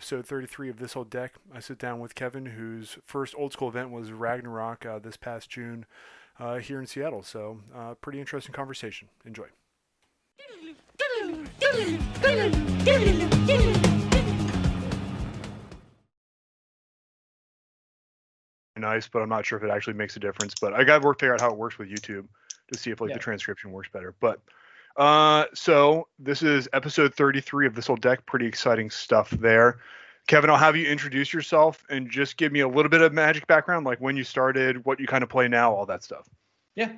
episode 33 of This Old Deck. I sit down with Kevin, whose first old school event was Ragnarok uh, this past June uh, here in Seattle. So, uh, pretty interesting conversation. Enjoy. Nice, but I'm not sure if it actually makes a difference. But I got to work figure out how it works with YouTube to see if like Yeah. the transcription works better. But uh, so this is episode 33 of this old deck. Pretty exciting stuff there. Kevin, I'll have you introduce yourself and just give me a little bit of magic background, like when you started, what you kind of play now, all that stuff. Yeah.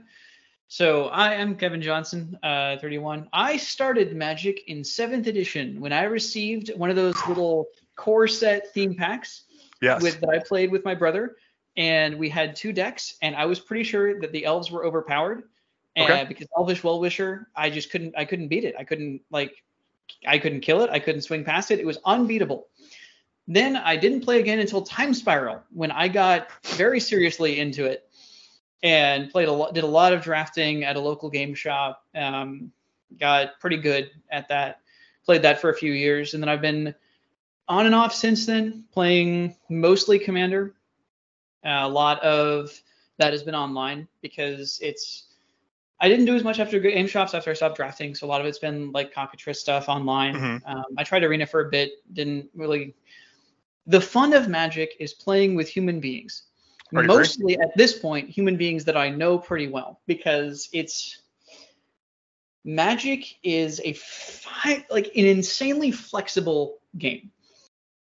So I am Kevin Johnson, uh, 31. I started Magic in seventh edition when I received one of those little core set theme packs Yes. with that I played with my brother, and we had two decks, and I was pretty sure that the elves were overpowered. Okay. because Elvish Well-Wisher, I just couldn't I couldn't beat it. I couldn't like I couldn't kill it. I couldn't swing past it. It was unbeatable. Then I didn't play again until Time Spiral when I got very seriously into it and played a lot, did a lot of drafting at a local game shop. Um, got pretty good at that. Played that for a few years, and then I've been on and off since then, playing mostly Commander. a lot of that has been online because it's. I didn't do as much after game shops after I stopped drafting, so a lot of it's been like cockatrice stuff online. Mhm. Um, I tried Arena for a bit, didn't really. The fun of Magic is playing with human beings mostly at this point human beings that I know pretty well because it's Magic is a fi- like an insanely flexible game.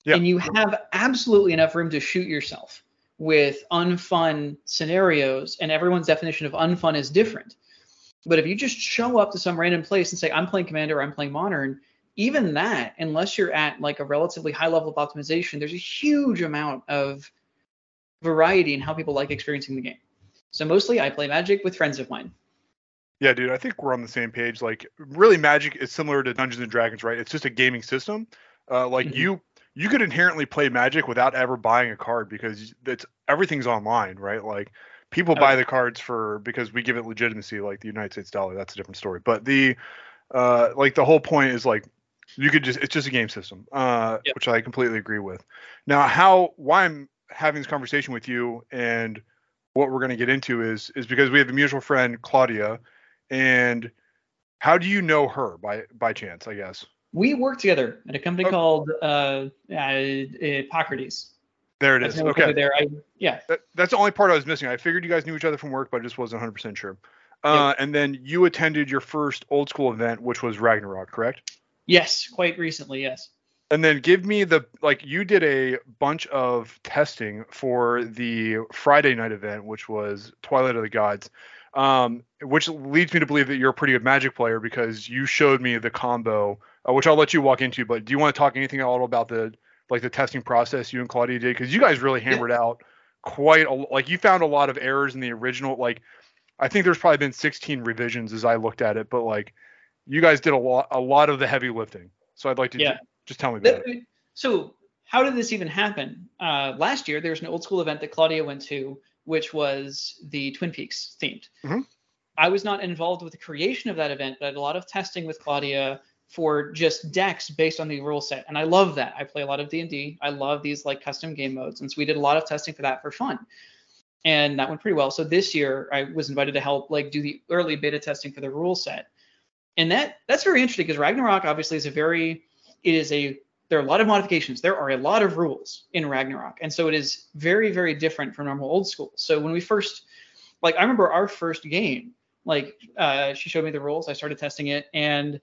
Yeah. And you have absolutely enough room to shoot yourself with unfun scenarios and everyone's definition of unfun is different. But if you just show up to some random place and say I'm playing commander, or I'm playing modern, even that unless you're at like a relatively high level of optimization, there's a huge amount of variety in how people like experiencing the game. So mostly I play Magic with friends of mine. Yeah, dude, I think we're on the same page. Like, really, Magic is similar to Dungeons and Dragons, right? It's just a gaming system. Uh, like Mhm. you, you could inherently play Magic without ever buying a card because it's everything's online, right? Like, people Oh, buy the cards for because we give it legitimacy, like the United States dollar. That's a different story. But the, uh, like the whole point is like, you could just it's just a game system, uh, Yep. which I completely agree with. Now, how why I'm having this conversation with you and what we're going to get into is is because we have a mutual friend Claudia and how do you know her by by chance? I guess We work together at a company Okay. called uh, uh, Hippocrates. There it is. That's is. how we Okay, There, I, yeah, that, that's the only part I was missing. I figured you guys knew each other from work, but I just wasn't 100 percent sure. Uh, And then you attended your first old school event, which was Ragnarok, correct? yes, quite recently, yes. And then give me the like you did a bunch of testing for the Friday night event, which was Twilight of the Gods. Um, which leads me to believe that you're a pretty good Magic player because you showed me the combo, uh, which I'll let you walk into. But do you want to talk anything at all about the like the testing process you and Claudia did? Because you guys really hammered out quite a like you found a lot of errors in the original. Like I think there's probably been 16 revisions as I looked at it, but like you guys did a lot a lot of the heavy lifting. So I'd like to Yeah. ju- just tell me about That- it. so how did this even happen? Uh, last year, there was an old school event that Claudia went to, which was the Twin Peaks themed. Mhm. I was not involved with the creation of that event, but I did a lot of testing with Claudia for just decks based on the rule set, and I love that. I play a lot of D and D. I love these like custom game modes, and so we did a lot of testing for that for fun, and that went pretty well. So this year, I was invited to help like do the early beta testing for the rule set, and that that's very interesting because Ragnarok obviously is a very it is a there are a lot of modifications. There are a lot of rules in Ragnarok, and so it is very, very different from normal old school. So when we first, like, I remember our first game, like, uh, she showed me the rules. I started testing it, and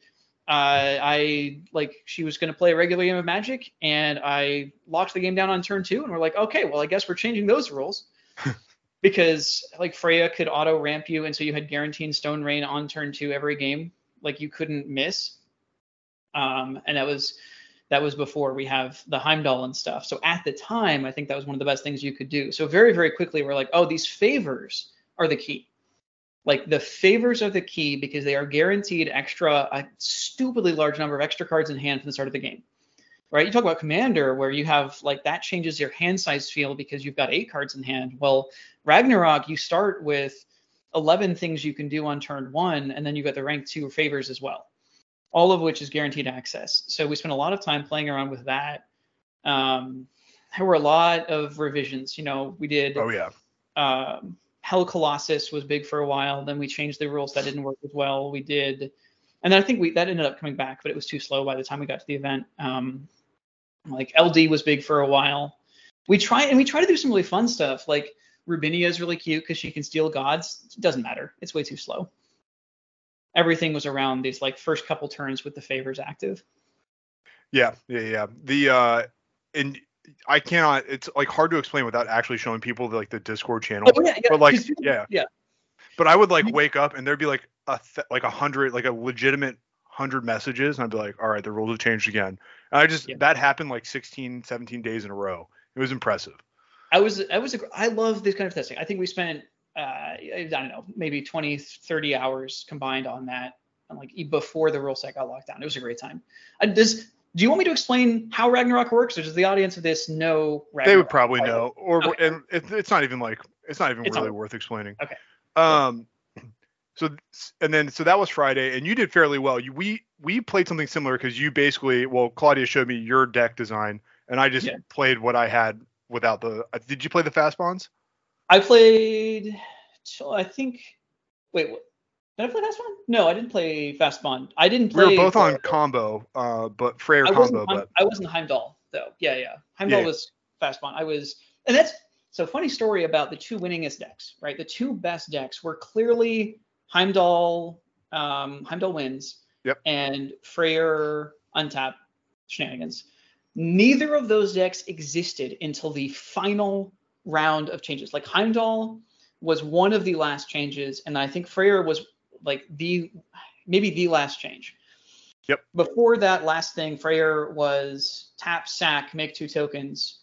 uh, I like she was going to play a regular game of Magic, and I locked the game down on turn two, and we're like, okay, well, I guess we're changing those rules. because like Freya could auto ramp you, and so you had guaranteed Stone Rain on turn two every game, like you couldn't miss. Um, and that was that was before we have the Heimdall and stuff. So at the time, I think that was one of the best things you could do. So very, very quickly, we're like, oh, these favors are the key. Like the favors are the key because they are guaranteed extra, a stupidly large number of extra cards in hand from the start of the game. Right? You talk about commander where you have like that changes your hand size feel because you've got eight cards in hand. Well, Ragnarok, you start with 11 things you can do on turn one, and then you've got the rank two favors as well all of which is guaranteed access. So we spent a lot of time playing around with that Um, there were a lot of revisions. You know, we did. Oh yeah. Um, Hell Colossus was big for a while. Then we changed the rules. That didn't work as well. We did, and then I think we that ended up coming back, but it was too slow by the time we got to the event. Um, like LD was big for a while. We try and we try to do some really fun stuff. Like Rubinia is really cute because she can steal gods. It doesn't matter. It's way too slow. Everything was around these like first couple turns with the favors active. Yeah, yeah, yeah. The uh, and I cannot. It's like hard to explain without actually showing people the, like the Discord channel. Oh, yeah, yeah, But like, yeah. yeah. But I would like wake up and there'd be like a th- like a hundred, like a legitimate hundred messages, and I'd be like, all right, the rules have changed again. And I just Yeah. that happened like 16, 17 days in a row. It was impressive. I was I was a, I love this kind of testing. I think we spent uh, I don't know maybe 20 30 hours combined on that and like before the rule set got locked down. It was a great time. Does do you want me to explain how Ragnarok works, or does the audience of this know Ragnarok? They would probably know, or Okay. and it, it's not even like it's not even It's really not- worth explaining. Okay. Um. So and then so that was Friday, and you did fairly well. You we we played something similar because you basically well Claudia showed me your deck design, and I just Yeah. played what I had without the. uh, Did you play the fast bonds? I played. I think. Wait, what? Did I play Fast Bond? No, I didn't play Fast Bond. I didn't play. We were both on combo, uh, but Freyr combo, but I wasn't Heimdall though. Yeah, yeah. Heimdall Yeah. was fast bond. I was, and that's so funny story about the two winningest decks, right? The two best decks were clearly Heimdall. Um, Heimdall wins. Yep. And Freyr untap shenanigans. Neither of those decks existed until the final round of changes. Like Heimdall was one of the last changes, and I think Freyr was like the maybe the last change Yep. before that last thing, Freyr was tap sack, make two tokens,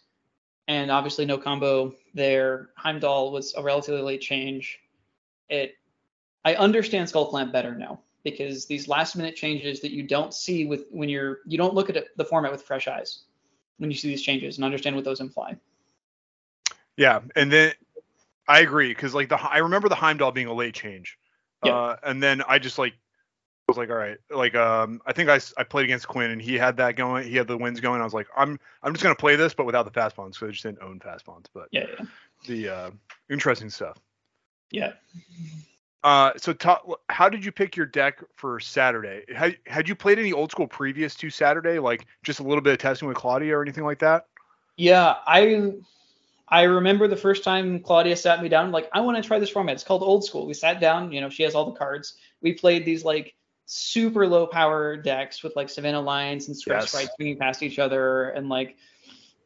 and obviously no combo there. Heimdall was a relatively late change. It I understand Skullclamp better now because these last minute changes that you don't see with when you're you don't look at it, the format with fresh eyes when you see these changes and understand what those imply. yeah, and then I agree because like the I remember the Heimdall being a late change, Yeah. uh, and then I just like was like, all right, like um, I think I, I played against Quinn and he had that going, he had the wins going. I was like, I'm I'm just gonna play this, but without the fast bonds, so I just didn't own fast bonds. But Yeah, yeah, the uh, interesting stuff. yeah. Uh, so ta- how did you pick your deck for Saturday? Had, had you played any old school previous to Saturday, like just a little bit of testing with Claudia or anything like that? Yeah, I I remember the first time Claudia sat me down, like, I want to try this format. It's called Old School. We sat down, you know, she has all the cards. We played these like super low power decks with like Savannah Lions and Swift Yes. Swinging past each other. And like,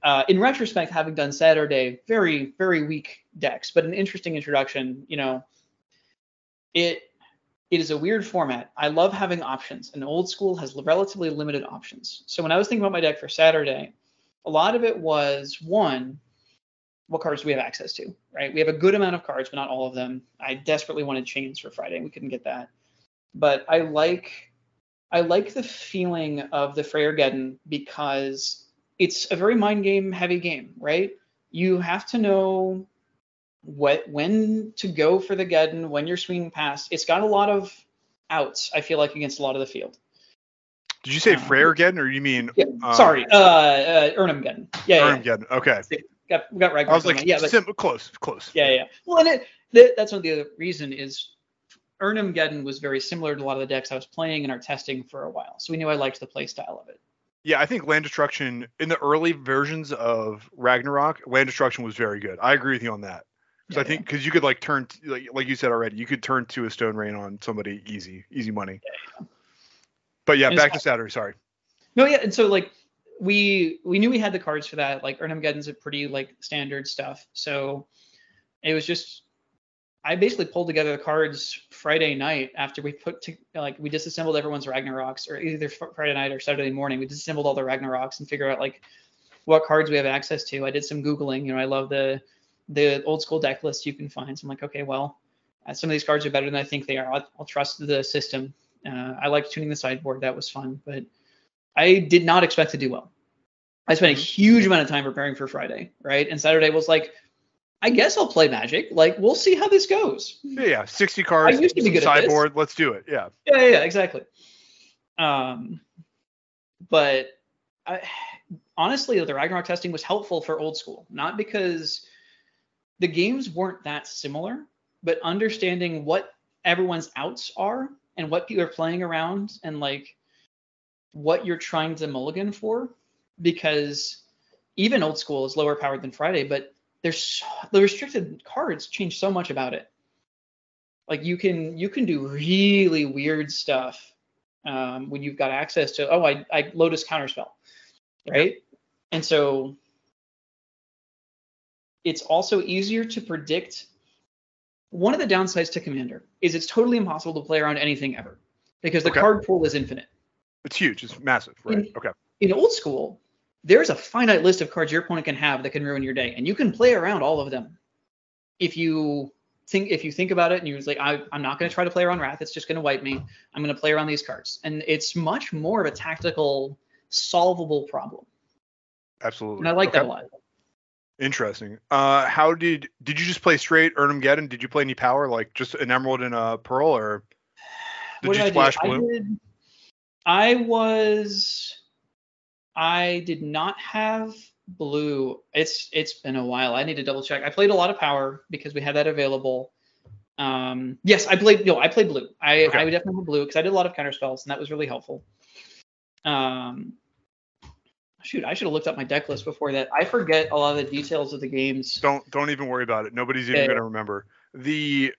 uh, in retrospect, having done Saturday, very, very weak decks, but an interesting introduction, you know, it it is a weird format. I love having options, and old school has relatively limited options. So when I was thinking about my deck for Saturday, a lot of it was one, what cards do we have access to, right? We have a good amount of cards, but not all of them. I desperately wanted chains for Friday. We couldn't get that. But I like I like the feeling of the Freyergeddon because it's a very mind game heavy game, right? You have to know what when to go for the Geddon, when you're swinging past. It's got a lot of outs, I feel like, against a lot of the field. Did you say Uh, Freyr or you mean Yeah, Um, sorry, uh, uh Erhnam Geddon. Yeah, yeah, yeah. Okay, Got, we got Ragnarok. I was like, yeah, but sim- close, close. Yeah, yeah. Well, and it, that, that's one of the other reason is Erhnam Geddon was very similar to a lot of the decks I was playing in our testing for a while, so we knew I liked the play style of it. Yeah, I think Land Destruction in the early versions of Ragnarok, Land Destruction was very good. I agree with you on that. Because Yeah, I think because you could like turn like like you said already, you could turn to a Stone Rain on somebody easy, easy money. But yeah, And back to Saturday. Sorry. No, yeah, and so like we we knew we had the cards for that. Like Erhnam Geddon's a pretty like standard stuff, so it was just I basically pulled together the cards Friday night after we put to like we disassembled everyone's Ragnaroks or either Friday night or Saturday morning. We disassembled all the Ragnaroks and figured out like what cards we have access to. I did some googling. You know, I love the the old school deck list you can find. So I'm like, okay, well, uh, some of these cards are better than I think they are. I'll, I'll trust the system. Uh, I liked tuning the sideboard. That was fun, but I did not expect to do well. I spent a huge amount of time preparing for Friday, right? And Saturday was like, I guess I'll play Magic. Like, we'll see how this goes. Yeah, yeah, sixty cards, I used to be good sideboard. Let's do it. Yeah. Yeah, yeah, yeah, exactly. Um, but I, honestly, the Ragnarok testing was helpful for old school, not because the games weren't that similar, but understanding what everyone's outs are and what people are playing around and like what you're trying to mulligan for because even old school is lower powered than Friday, but there's the restricted cards change so much about it. Like you can you can do really weird stuff um, when you've got access to oh I I Lotus counterspell, right? And so it's also easier to predict. One of the downsides to Commander is it's totally impossible to play around anything ever because the Okay. card pool is infinite. It's huge. It's massive, right? In- Okay. in old school, there's a finite list of cards your opponent can have that can ruin your day, and you can play around all of them. If you think if you think about it and you're like, I, I'm not going to try to play around Wrath, it's just going to wipe me. I'm going to play around these cards, and it's much more of a tactical, solvable problem, Absolutely. and I like that a lot. Interesting. Uh, how did did you just play straight Erhnamgeddon? Did you play any power, like just an Emerald and a Pearl, or did what you did splash I do? blue? I did. I was. I did not have blue. It's it's been a while. I need to double check. I played a lot of power because we had that available. Um, yes, I played. No, I played blue. I Okay. I definitely had blue because I did a lot of counter spells and that was really helpful. Um, shoot, I should have looked up my deck list before that. I forget a lot of the details of the games. Don't don't even worry about it. Nobody's even Yeah. gonna remember. The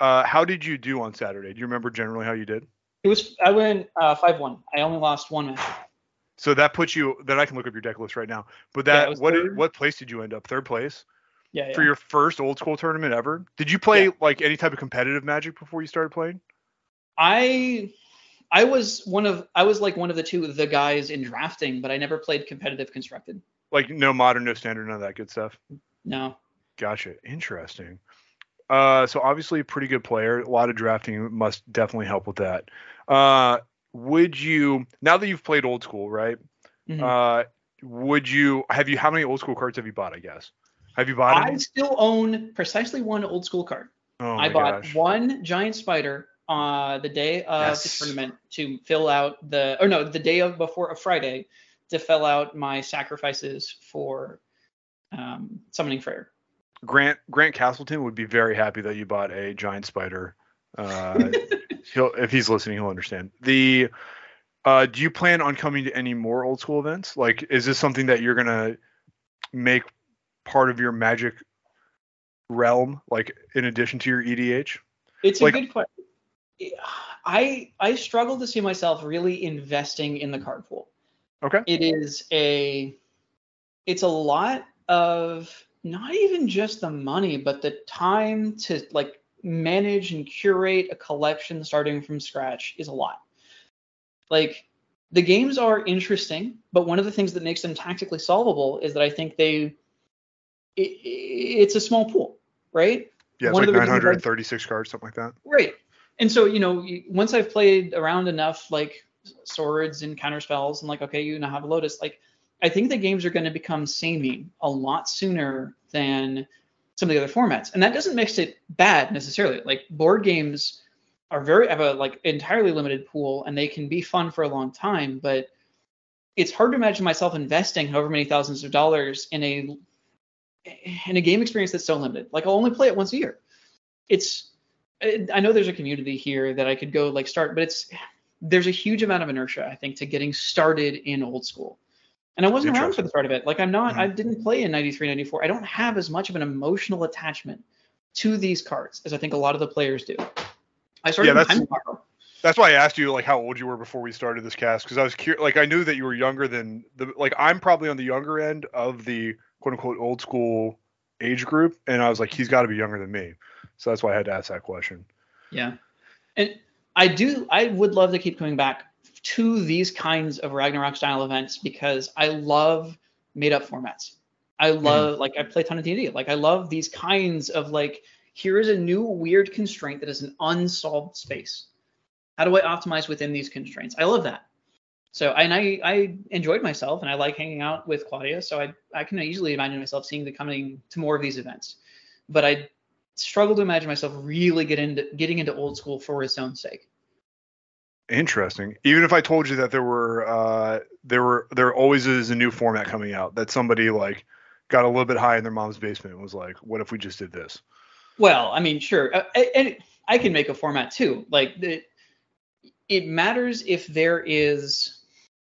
uh, how did you do on Saturday? Do you remember generally how you did? It was I went uh, five one. I only lost one match. So that puts you. Then I can look up your deck list right now. But that was what what place did you end up? Third place Yeah, yeah. for your first old school tournament ever. Did you play Yeah. like any type of competitive Magic before you started playing? I I was one of I was like one of the two the guys in drafting, but I never played competitive constructed. Like no modern, no standard, none of that good stuff. No. Gotcha. Interesting. Uh, so obviously a pretty good player. A lot of drafting must definitely help with that. Uh, would you now that you've played old school, right? Mhm. Uh, would you have you how many old school cards have you bought? I guess. Have you bought I any? still own precisely one old school card. Oh I bought gosh. one giant spider uh the day of Yes. the tournament to fill out the or no, the day of before a Friday to fill out my sacrifices for um summoning Freyr. Grant Grant Castleton would be very happy that you bought a giant spider. Uh, he'll if he's listening, he'll understand. The uh, do you plan on coming to any more old school events? Like, is this something that you're gonna make part of your magic realm, like in addition to your EDH? It's a good question. I I struggle to see myself really investing in the card pool. Okay. It is a it's a lot of not even just the money, but the time to like manage and curate a collection starting from scratch is a lot. Like the games are interesting, but one of the things that makes them tactically solvable is that I think they it, it's a small pool, right? Yeah, it's One like of the reasons I- 936 cards, something like that. Right. And so, you know, once I've played around enough like swords and counter spells and like, okay, you now have a Lotus, like I think the games are going to become samey a lot sooner than some of the other formats. And that doesn't make it bad necessarily. Like board games are very have a like entirely limited pool and they can be fun for a long time, but it's hard to imagine myself investing however many thousands of dollars in a in a game experience that's so limited. Like I'll only play it once a year. It's I know there's a community here that I could go like start, but it's there's a huge amount of inertia I think to getting started in old school. And I wasn't around for the start of it. Like I'm not I mm-hmm. didn't play in 93 94. I don't have as much of an emotional attachment to these cards as I think a lot of the players do. I started Yeah, that's- That's why I asked you like how old you were before we started this cast because I was curious. Like I knew that you were younger than the like I'm probably on the younger end of the quote unquote old school age group, and I was like he's got to be younger than me, so that's why I had to ask that question. Yeah. And I do I would love to keep coming back to these kinds of Ragnarok style events because I love made up formats. I hmm. love like I play a ton of D&D. Like I love these kinds of like here is a new weird constraint that is an unsolved space. How do I optimize within these constraints? I love that. So and I I enjoyed myself and I like hanging out with Claudia. So I I can easily imagine myself seeing the coming to more of these events. But I struggle to imagine myself really get into getting into old school for its own sake. Interesting. Even if I told you that there were uh, there were there always is a new format coming out that somebody like got a little bit high in their mom's basement and was like, what if we just did this? Well, I mean, sure, uh, and I can make a format too. Like the, it matters if there is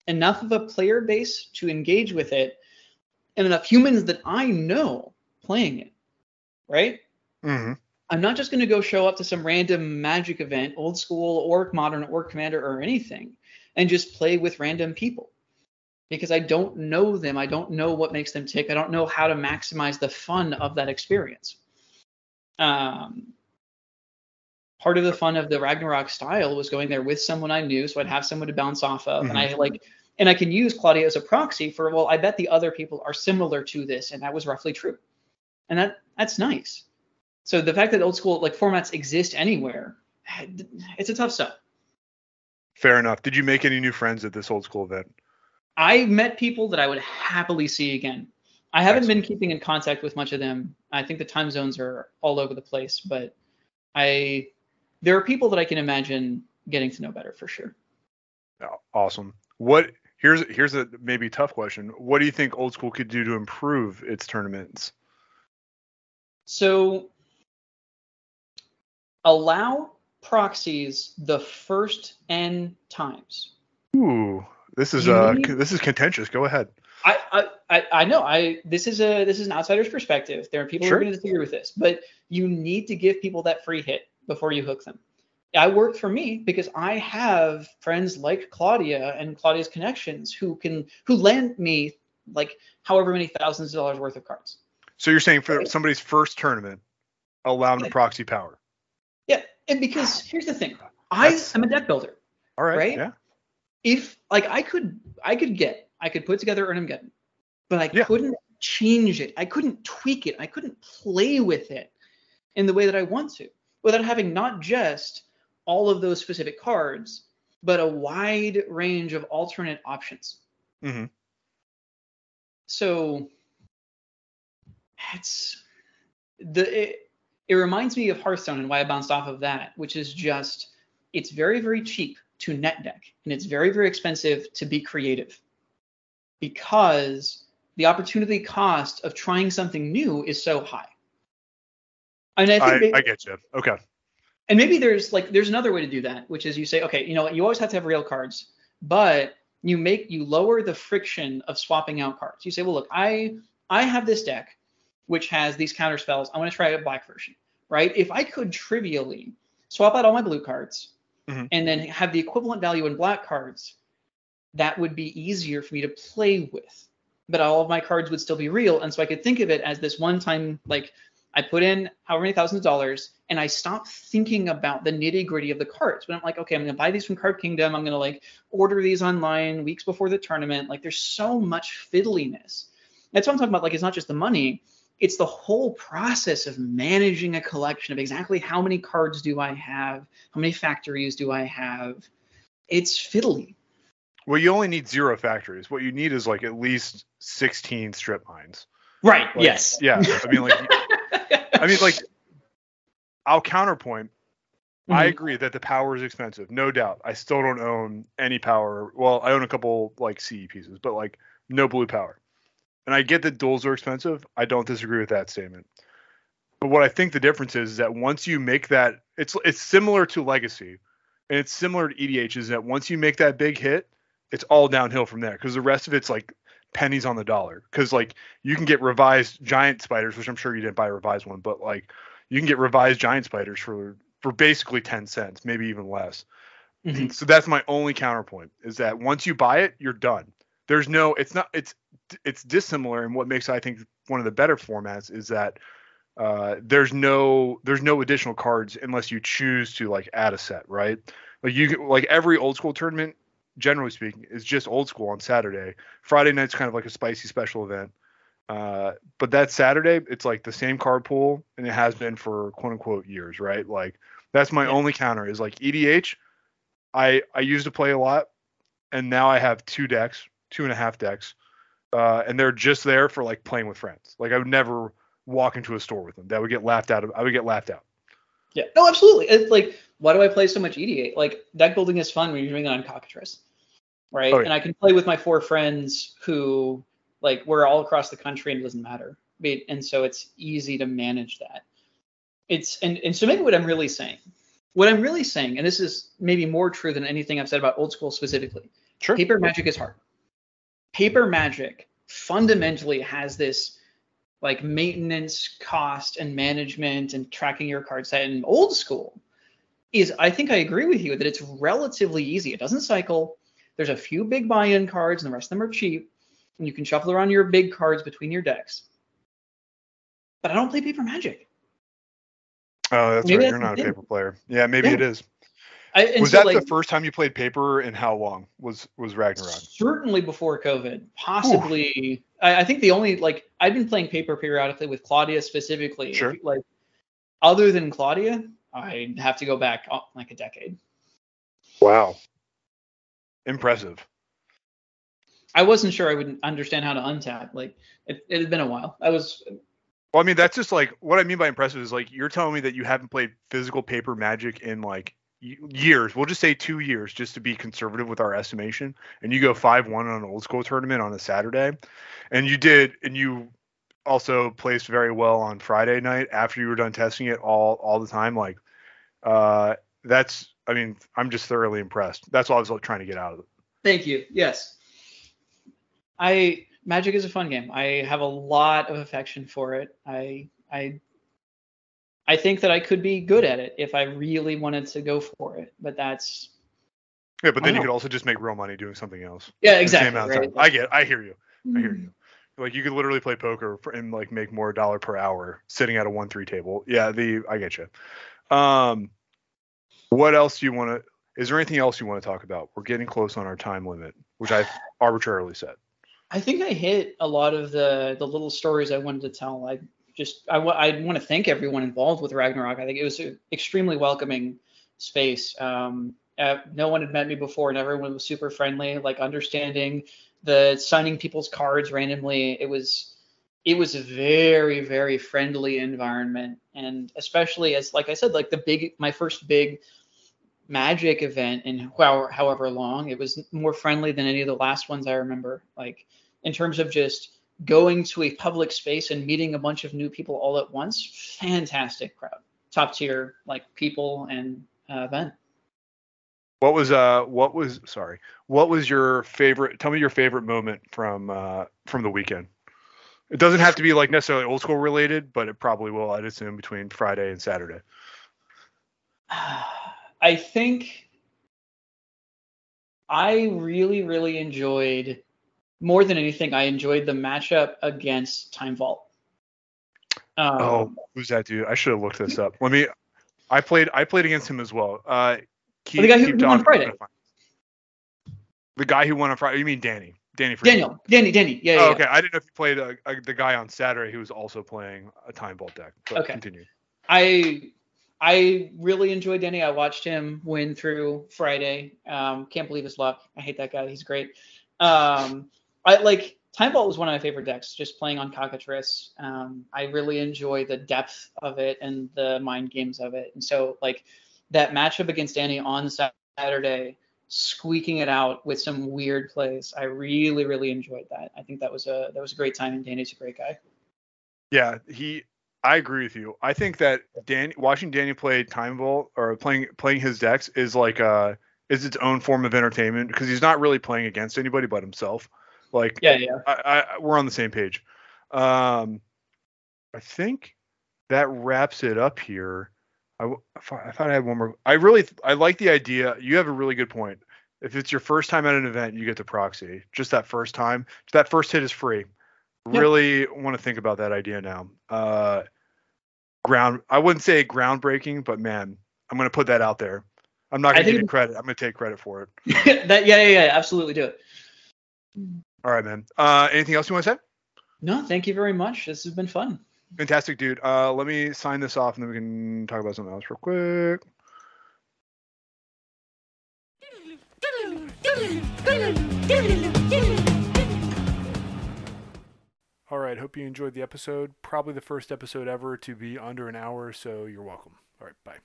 enough of a player base to engage with it, and enough humans that I know playing it, right? Mm-hmm. I'm not just going to go show up to some random magic event, old school or modern or commander or anything, and just play with random people because I don't know them. I don't know what makes them tick. I don't know how to maximize the fun of that experience. Um, part of the fun of the Ragnarok style was going there with someone I knew, so I'd have someone to bounce off of, mm-hmm. and I like, and I can use Claudia as a proxy for. Well, I bet the other people are similar to this, and that was roughly true, and that that's nice. So the fact that old school like formats exist anywhere, it's a tough sell. Fair enough. Did you make any new friends at this old school event? I met people that I would happily see again. I haven't Excellent. been keeping in contact with much of them. I think the time zones are all over the place, but I there are people that I can imagine getting to know better for sure. Awesome. What here's here's a maybe tough question. What do you think old school could do to improve its tournaments? So allow proxies the first n times. Ooh, this is uh this is contentious. Go ahead. I, I I know I this is a this is an outsider's perspective. There are people sure. who are going to disagree with this, but you need to give people that free hit before you hook them. I work for me because I have friends like Claudia and Claudia's connections who can who lend me like however many thousands of dollars worth of cards. So you're saying for somebody's first tournament, allow them to proxy power. And because here's the thing, I am a deck builder. All right. Right. Yeah. If like I could I could get I could put together Earn Erhnam but I yeah. couldn't change it. I couldn't tweak it. I couldn't play with it in the way that I want to without having not just all of those specific cards, but a wide range of alternate options. Mm-hmm. So it's the it, it reminds me of Hearthstone and why I bounced off of that, which is just it's very very cheap to net deck and it's very very expensive to be creative because the opportunity cost of trying something new is so high. And I, I, maybe, I get you. Okay. And maybe there's like there's another way to do that, which is you say, okay, you know, what, you always have to have real cards, but you make you lower the friction of swapping out cards. You say, well, look, I I have this deck which has these counter spells. I want to try a black version, right? If I could trivially swap out all my blue cards mm-hmm. and then have the equivalent value in black cards, that would be easier for me to play with. But all of my cards would still be real, and so I could think of it as this one-time like I put in however many thousands of dollars and I stop thinking about the nitty gritty of the cards. But I'm like, okay, I'm gonna buy these from Card Kingdom. I'm gonna like order these online weeks before the tournament. Like there's so much fiddliness. That's what I'm talking about. Like it's not just the money, it's the whole process of managing a collection of exactly how many cards do I have, how many factories do I have. It's fiddly. Well, you only need zero factories. What you need is like at least 16 strip mines. Right. Like, yes. Yeah. I mean, like I mean, like, I'll counterpoint. Mm-hmm. I agree that the power is expensive, no doubt. I still don't own any power. Well, I own a couple like CE pieces, but like no blue power. And I get that duels are expensive. I don't disagree with that statement. But what I think the difference is, is that once you make that, it's it's similar to Legacy, and it's similar to EDH. Is that once you make that big hit, it's all downhill from there because the rest of it's like pennies on the dollar because like you can get revised giant spiders which i'm sure you didn't buy a revised one but like you can get revised giant spiders for for basically 10 cents maybe even less mm-hmm. so that's my only counterpoint is that once you buy it you're done there's no it's not it's it's dissimilar and what makes i think one of the better formats is that uh, there's no there's no additional cards unless you choose to like add a set right like you like every old school tournament generally speaking, is just old school on Saturday. Friday night's kind of like a spicy special event. Uh, but that Saturday, it's like the same card pool, and it has been for quote unquote years, right? Like that's my yeah. only counter is like EDH. I I used to play a lot, and now I have two decks, two and a half decks, uh, and they're just there for like playing with friends. Like I would never walk into a store with them. That would get laughed out of. I would get laughed out. Yeah. No, absolutely. It's like why do I play so much EDH? Like deck building is fun when you're doing it on Cockatrice, right? Oh, yeah. And I can play with my four friends who like we're all across the country and it doesn't matter. And so it's easy to manage that. It's and and so maybe what I'm really saying, what I'm really saying, and this is maybe more true than anything I've said about old school specifically. Sure. Paper Magic is hard. Paper Magic fundamentally has this like maintenance cost and management and tracking your card set and old school is I think I agree with you that it's relatively easy. It doesn't cycle. There's a few big buy-in cards and the rest of them are cheap. And you can shuffle around your big cards between your decks. But I don't play paper magic. Oh, that's Maybe right. that's You're not a paper player. Yeah, maybe Yeah. it is. I, and Was so, that like, the first time you played paper and how long was was Ragnarok? certainly before COVID, possibly. I, I think the only like I've been playing paper periodically with Claudia specifically. Sure. Like other than Claudia, I have to go back oh, like a decade. Wow. Impressive. I wasn't sure I would understand how to untap. Like it, it had been a while. I was Well, I mean, that's just like what I mean by impressive is like you're telling me that you haven't played physical paper magic in like y- years. We'll just say two years, just to be conservative with our estimation. And you go five one on an old school tournament on a Saturday, and you did, and you also placed very well on Friday night after you were done testing it all all the time. Like, uh, that's. I mean, I'm just thoroughly impressed. That's all I was trying to get out of it. Thank you. Yes. I Magic is a fun game. I have a lot of affection for it. I I I think that I could be good at it if I really wanted to go for it. But that's Yeah, but then you know. could also just make real money doing something else. yeah, exactly. Right? I get. I hear you. I hear Mm. you. Like you could literally play poker for, and like make more dollar per hour sitting at a one three table. Yeah, the I get you. Um, what else do you want to? Is there anything else you want to talk about? We're getting close on our time limit, which I arbitrarily set. I think I hit a lot of the the little stories I wanted to tell. I just I, I want to thank everyone involved with Ragnarok. I think it was an extremely welcoming space. Um, uh, no one had met me before, and everyone was super friendly, like understanding the signing people's cards randomly. It was it was a very very friendly environment, and especially as like I said, like the big my first big magic event in however, however long it was more friendly than any of the last ones i remember like in terms of just going to a public space and meeting a bunch of new people all at once fantastic crowd top tier like people and uh, event What was uh what was sorry what was your favorite? Tell me your favorite moment from uh from the weekend. It doesn't have to be like necessarily old school related, but it probably will. I'd assume between Friday and Saturday. I think I really, really enjoyed more than anything. I enjoyed the matchup against Time Vault. Um, Oh, who's that dude? I should have looked this up. Let me. I played. I played against him as well. Uh, keep, the guy who keep won on. Friday. The guy who won on Friday. You mean Danny? Danny. Freeman. Daniel, Danny, Danny, yeah, yeah, Oh, yeah. okay. I didn't know if you played uh uh the guy on Saturday who was also playing a time vault deck. But Okay. Continue. I I really enjoyed Danny. I watched him win through Friday. Um, can't believe his luck. I hate that guy. He's great. Um, I like Time Vault was one of my favorite decks. Just playing on Cockatrice. Um, I really enjoy the depth of it and the mind games of it. And so like that matchup against Danny on Saturday, squeaking it out with some weird plays. I really really enjoyed that. I think that was a that was a great time. And Danny's a great guy. Yeah, he. I agree with you. I think that Dan watching Danny play Time Vault or playing playing his decks is like uh is its own form of entertainment because he's not really playing against anybody but himself. Like Yeah, yeah. I, I we're on the same page. Um, I think that wraps it up here. I, I thought I had one more. I really I like the idea. You have a really good point. If it's your first time at an event, you get the proxy. Just that first time. That first hit is free. Yeah. Really want to think about that idea now. Uh, ground. I wouldn't say groundbreaking, but man, I'm gonna put that out there. I'm not gonna give you credit. I'm gonna take credit for it. that yeah, yeah, yeah, absolutely do it. All right, man. Uh, anything else you want to say? No, thank you very much. This has been fun. Fantastic, dude. Uh, let me sign this off and then we can talk about something else real quick. All right. Hope you enjoyed the episode. Probably the first episode ever to be under an hour, so you're welcome. All right. Bye.